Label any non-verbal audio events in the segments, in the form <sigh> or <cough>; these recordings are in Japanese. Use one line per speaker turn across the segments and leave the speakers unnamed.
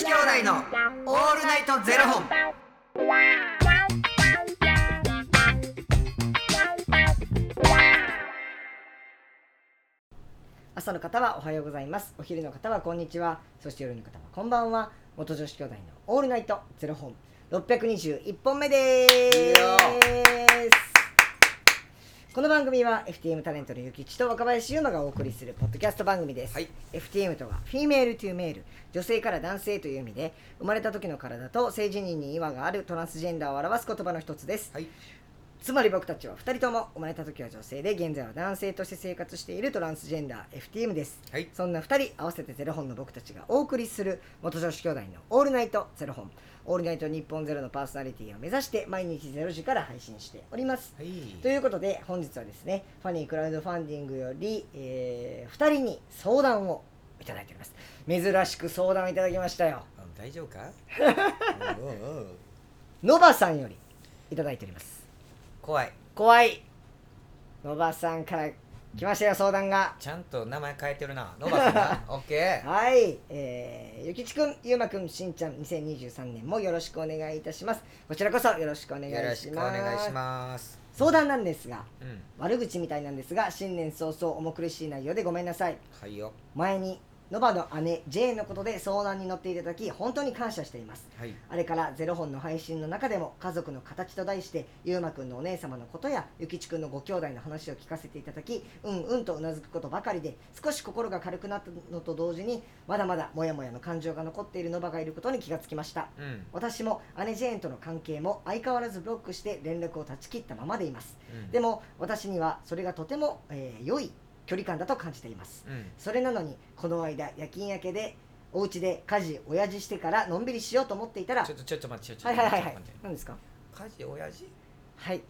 子兄弟のオールナイトゼロ本。
朝の方はおはようございます。お昼の方はこんにちは。そして夜の方はこんばんは。元女子兄弟のオールナイトゼロ本。621本目ですこの番組は FTM タレントのゆきちと若林優馬がお送りするポッドキャスト番組です、
はい。
FTM とは Female to Male女性から男性という意味で生まれた時の体と性自認に違和があるトランスジェンダーを表す言葉の一つです。
はい。
つまり僕たちは2人とも生まれた時は女性で現在は男性として生活しているトランスジェンダー FTM です、
はい。
そんな2人合わせてゼロ本の僕たちがお送りする元女子兄弟の「オールナイトゼロ本」「オールナイト日本ゼロのパーソナリティを目指して毎日0時から配信しております。
はい。
ということで本日はですねファニークラウドファンディングより、え2人に相談をいただいております。珍しく相談をいただきましたよ。
あ大丈夫か？<laughs>
ノバさんよりいただいております
怖い。
怖いノバさんから来ましたよ相談が
ちゃんと名前変えてるな。ノバさんな。<laughs> オッケー。
はい、えー、ゆきちくん、ゆうまくん、しんちゃん、2023年もよろしくお願いいたします。こちらこそよろしくお願いし
よ
ます。
ろしくお願いします。
相談なんですが、
うん。
悪口みたいなんですが、新年早々重苦しい内容でごめんなさい。
はいよ。
前に、ノバの姉、ジェーンのことで相談に乗っていただき、本当に感謝しています。
はい。
あれからゼロ本の配信の中でも家族の形と題してゆうまくんのお姉様のことやゆきちくんのご兄弟の話を聞かせていただきうんうんとうなずくことばかりで少し心が軽くなったのと同時にまだまだモヤモヤの感情が残っているノバがいることに気がつきました
うん。
私も姉ジェーンとの関係も相変わらずブロックして連絡を断ち切ったままでいます
うん。
でも私にはそれがとても、えー良い距離感だと感じています。
うん。
それなのにこの間夜勤明けでお家で家事親父してからのんびりしようと思っていたら
ちょっとちょっと待ってちょっと
はいはいはいはい。何ですか？
家事親父？
はい。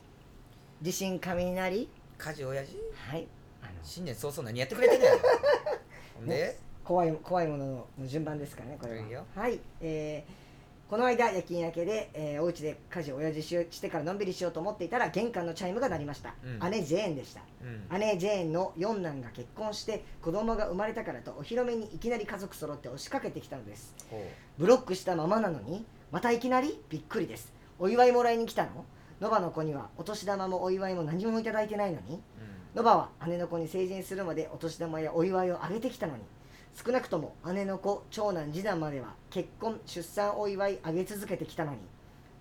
地震雷？
家事親父？
はい。あの
新年早々何やってくれてんねん <laughs> ほんで？
怖い怖いものの順番ですからねこれは。はい。えーこの間夜勤明けで、えーお家で家事親父しよしてからのんびりしようと思っていたら玄関のチャイムが鳴りました、
うん。
姉ジェーンでした。
うん。
姉ジェーンの四男が結婚して子供が生まれたからとお披露目にいきなり家族揃って押しかけてきたのです。
ほ
ブロックしたままなのにまたいきなり？びっくりです。お祝いもらいに来たの？ノバの子にはお年玉もお祝いも何もいただいてないのに。
ううん。
ノバは姉の子に成人するまでお年玉やお祝いをあげてきたのに少なくとも姉の子長男次男までは結婚出産お祝いあげ続けてきたのに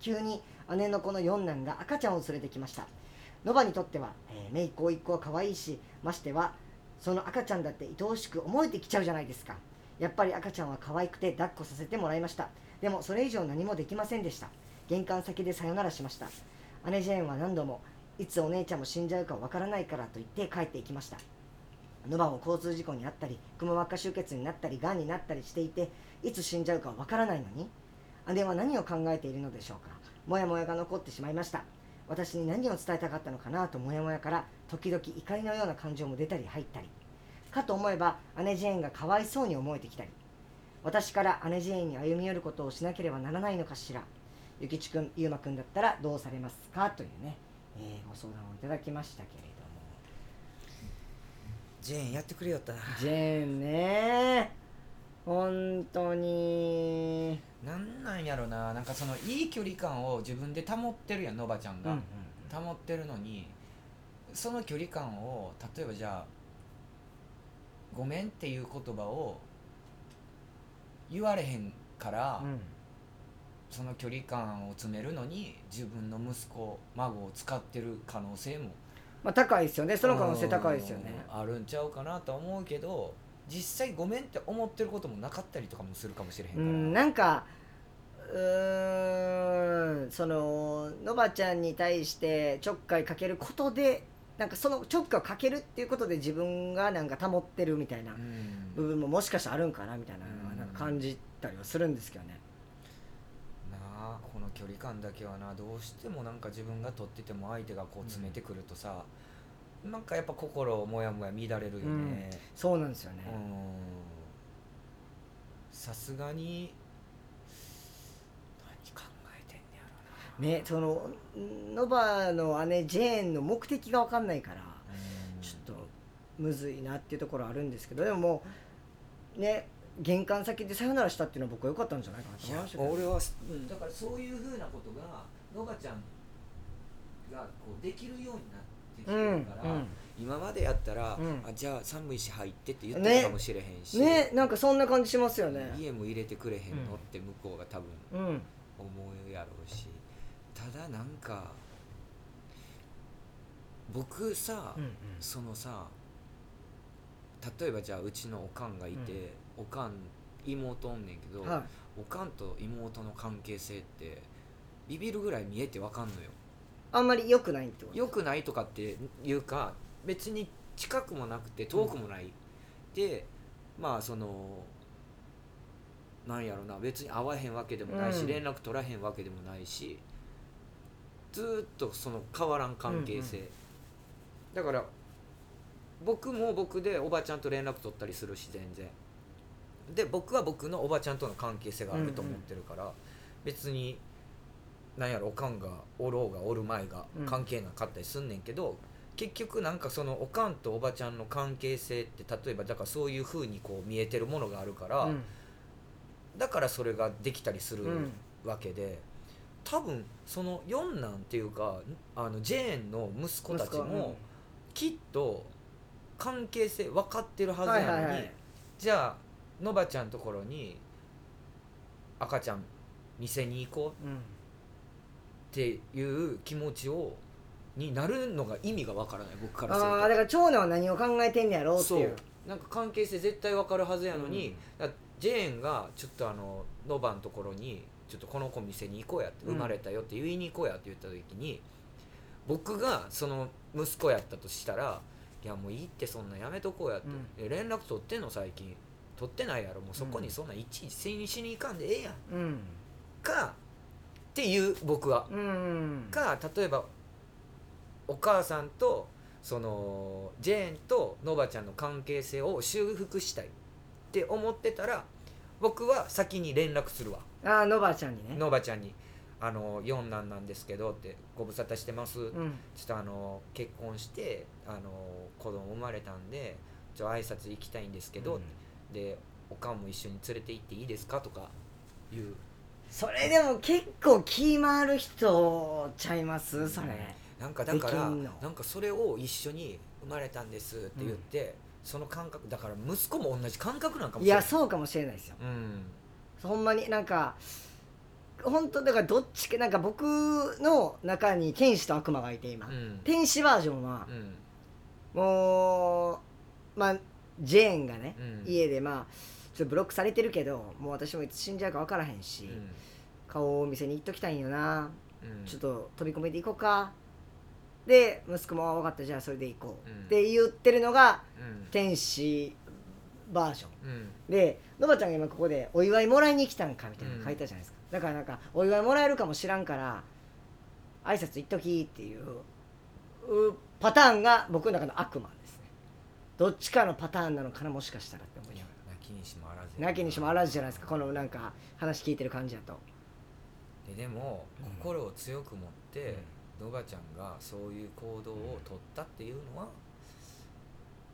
急に姉の子の四男が赤ちゃんを連れてきました。ノバにとっては、えー、姪っ子甥っ子は可愛いしましてはその赤ちゃんだって愛おしく思えてきちゃうじゃないですか。やっぱり赤ちゃんは可愛くて抱っこさせてもらいました。でもそれ以上何もできませんでした。玄関先でさよならしました。姉ジェーンは何度もいつお姉ちゃんも死んじゃうかわからないからと言って帰っていきました。ノバも交通事故にあったりくも膜下出血になったりがんになったりしていていつ死んじゃうかわからないのに姉は何を考えているのでしょうか。モヤモヤが残ってしまいました。私に何を伝えたかったのかなとモヤモヤから時々怒りのような感情も出たり入ったり。かと思えば姉ジェーンがかわいそうに思えてきたり。私から姉ジェーンに歩み寄ることをしなければならないのかしら。ゆきちくんゆうまくんだったらどうされますか？というね、えーご相談をいただきましたけれど
ジェーンやってくれよった。な
ジェーンね本当に。
なんなんやろな。なんかそのいい距離感を自分で保ってるやんのばちゃんが、保ってるのにその距離感を例えばじゃあ「ごめん」っていう言葉を言われへんから、
うん。
その距離感を詰めるのに自分の息子孫を使ってる可能性も
まあ高いですよね。その可能性高いですよね。
うん。あるんちゃうかなとは思うけど実際ごめんって思ってることもなかったりとかもするかもしれへんから、
うんなんかうーんそののばちゃんに対してちょっかいかけることでなんかそのちょっかいをかけるっていうことで自分がなんか保ってるみたいな
うん。
部分ももしかしたらあるんかなみたいななんか感じたりはするんですけどね
距離感だけはなどうしてもなんか自分が取ってても相手がこう詰めてくるとさ、なんかやっぱ心もやもや乱れるよね。
そうなんですよね。
うん。さすがに何考えてんねやろな。
ねそのノバの姉ジェーンの目的が分かんないから
うん。
ちょっとむずいなっていうところあるんですけどでももうね玄関先でさよならしたっていうのは僕は良かったんじゃないかなと思いましたけど
俺は、うん、だからそういうふうなことがのばちゃんがこうできるようになってきてるから、
うん
今までやったら、
うん。
あじゃあ寒いし入ってって言ってたかもしれへんし、
ね。なんかそんな感じしますよね。
家も入れてくれへんの
うん
って向こうが多分
うん。
思うやろうしただなんか僕さ、
うん
そのさ例えばじゃあうちのおかんがいて、おかん妹おんねんけど、
はい。
おかんと妹の関係性ってビビるぐらい見えてわかんのよ。
あんまり良くないってこと？
良くないとかっていうか別に近くもなくて遠くもない、でまあそのなんやろな別に会わへんわけでもないし、
うん。
連絡取らへんわけでもないしずーっとその変わらん関係性、だから僕も僕でおばちゃんと連絡取ったりするし全然で僕は僕のおばちゃんとの関係性があると思ってるから、別になんやろおかんがおろうがおる前が
うん。
関係なかったりすんねんけど、結局なんかそのおかんとおばちゃんの関係性って例えばだからそういうふうにこう見えてるものがあるから、
うん。
だからそれができたりする
うん。
わけで、多分その四男っていうかあのジェーンの息子たちもきっと関係性分かってるはず
はい
なのに、じゃあのばちゃんのところに赤ちゃん見せに行こう
うん
っていう気持ちをになるのが意味がわからない僕からすると。
ああだから長男は何を考えてんねやろうって
そ
いう。
う。なんか関係性絶対わかるはずやのに、
うん。
ジェーンがちょっとあのノバのところにちょっとこの子店に行こうやって
うん。
生まれたよって言いに行こうやって言った時に、僕がその息子やったとしたらいやもういいってそんなやめとこうやって、
うん。
え連絡取ってんの最近取ってないやろ。もうそこにそんないちいちせにしに行かんでええやん。
うん。
かっていう僕は。
うん
か例えばお母さんとそのジェーンとノバちゃんの関係性を修復したい。って思ってたら僕は先に連絡するわ。
ああノバちゃんにね。
ノバちゃんに「あの四男なんですけど」って「ご無沙汰してます」
うん。
ちょっとあの結婚してあの子供生まれたんでちょ挨拶行きたいんですけど、
うん
でおかんも一緒に連れて行っていいですかとか。いう。
それでも結構気回る人ちゃいます？それ。
なんかだからなんかそれを一緒に生まれたんですって言って、その感覚だから息子も同じ感覚なんかも
い
しれない。
やそうかもしれないですよ。
うん。
ほんまになんか本当だからどっちかなんか僕の中に天使と悪魔がいて今、
うん。
天使バージョンは
うん。
もうまあジェーンがね、
うん。
家でまあちょっとブロックされてるけどもう私もいつ死んじゃうか分からへんし、
うん。
顔を見せに行っときたいんよな、
うん。
ちょっと飛び込みで行こうか。で息子もあ「分かった。じゃあそれで行こう」
うん。
って言ってるのが
うん。
天使バージョン。
うん。
でのばちゃんが今ここでお祝いもらいに来たんかみたいなの書いたじゃないですか、だからなんかお祝いもらえるかもしらんから挨拶行っときっていううパターンが僕の中の悪魔です。ねどっちかのパターンなのかなもしかしたらって思いなが
泣きにしもあら。ず
らなきにしもあらずじゃないですかこのなんか話聞いてる感じだと。
ででも
うん
心を強く持って、のばちゃんがそういう行動を取ったっていうのは、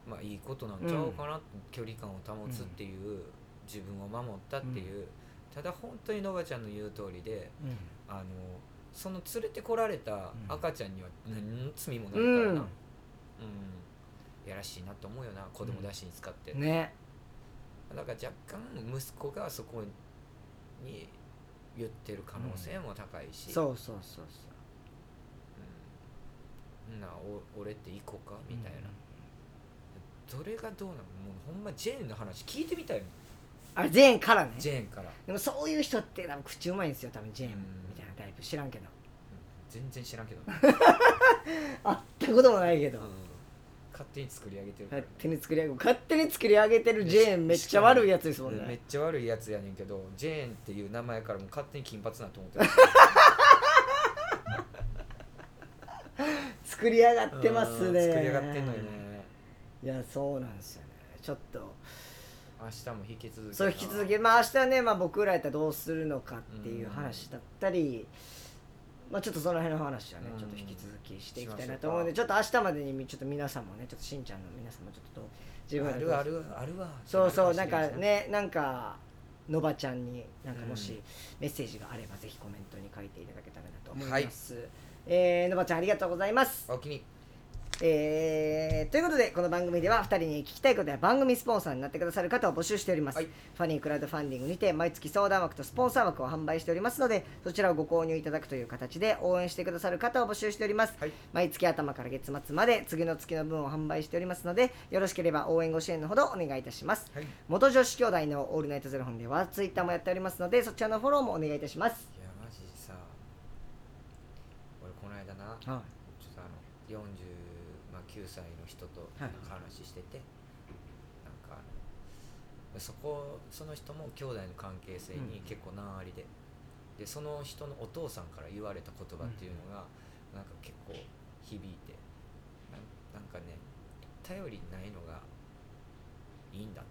まあいいことなんちゃうかな、距離感を保つっていう、自分を守ったっていう、ただ本当にのばちゃんの言う通りであのその連れてこられた赤ちゃんには何の罪もないからな、
うん。
うんやらしいなと思うよな子供出しに使って、
ね。
だから若干息子がそこに言ってる可能性も高いし、
そうそうそう
う。ん。なお俺って行こうかみたいな、どれがどうなの？もうほんまジェーンの話聞いてみたいもん。
あジェーンからね。
ジェーンから。
でもそういう人って多分口うまいんですよ多分ジェーン。
うん。
みたいなタイプ。知らんけど。
全然知らんけど、<laughs>
会ったこともないけど、
うん勝手に作り上げてるから。
勝手に作り上げ勝手に作り上げてるジェーンめっちゃ悪いやつですもん
めっ
ね
ちゃ悪いやつやねんけどジェーンっていう名前からもう勝手に金髪なと思ってる。<laughs>
作り上がってます
うん
ね
作り上がってんのよね。
いやそうなんですよね。ちょっと。
明日も引き続き
そう引き続きまあ明日はね、まあ、僕らやったらどうするのかっていう話だったり、まあ、ちょっとその辺の話はね、
うん。
ちょっと引き続きしていきたいなと思うのでちょっと明日までにちょっと皆さんもねちょっとしんちゃんの皆さんもちょっと自分で
あるあるあるわ。
そうそうなんかねなんかのばちゃんになんかもし
うん。
メッセージがあればぜひコメントに書いていただけたらなと思います、えーのばちゃんありがとうございます。
おおきに
えーということでこの番組では2人に聞きたいことや番組スポンサーになってくださる方を募集しております、
はい。
ファニークラウドファンディングにて毎月相談枠とスポンサー枠を販売しておりますのでそちらをご購入いただくという形で応援してくださる方を募集しております、
はい。
毎月頭から月末まで次の月の分を販売しておりますのでよろしければ応援ご支援のほどお願いいたします。
はい。い
元女子兄弟のオールナイトゼロ本ではツイッターもやっておりますのでそちらのフォローもお願いいたします。
やマジさ俺この間な
はい。
ちょっとあの49歳の人と
はい。
話してて、なんかあのそこその人も兄弟の関係性に結構難ありで、でその人のお父さんから言われた言葉っていうのが、なんか結構響いてなんかね頼りないのがいいんだって。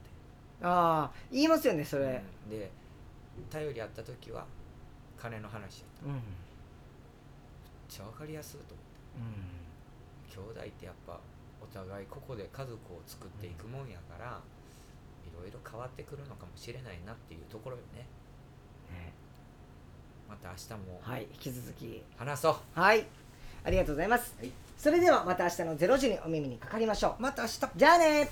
ああ言いますよねそれ。
うん。で頼りあった時は金の話やった。
うん、
めっちゃ分かりやすいと思って兄弟ってやっぱお互いここで家族を作っていくもんやから、いろいろ変わってくるのかもしれないなっていうところよね。
ね。
また明日も
はい引き続き。
話そう。
はい。ありがとうございます、
はい。
それではまた明日の0時にお耳にかかりましょう。
また明日。
じゃあね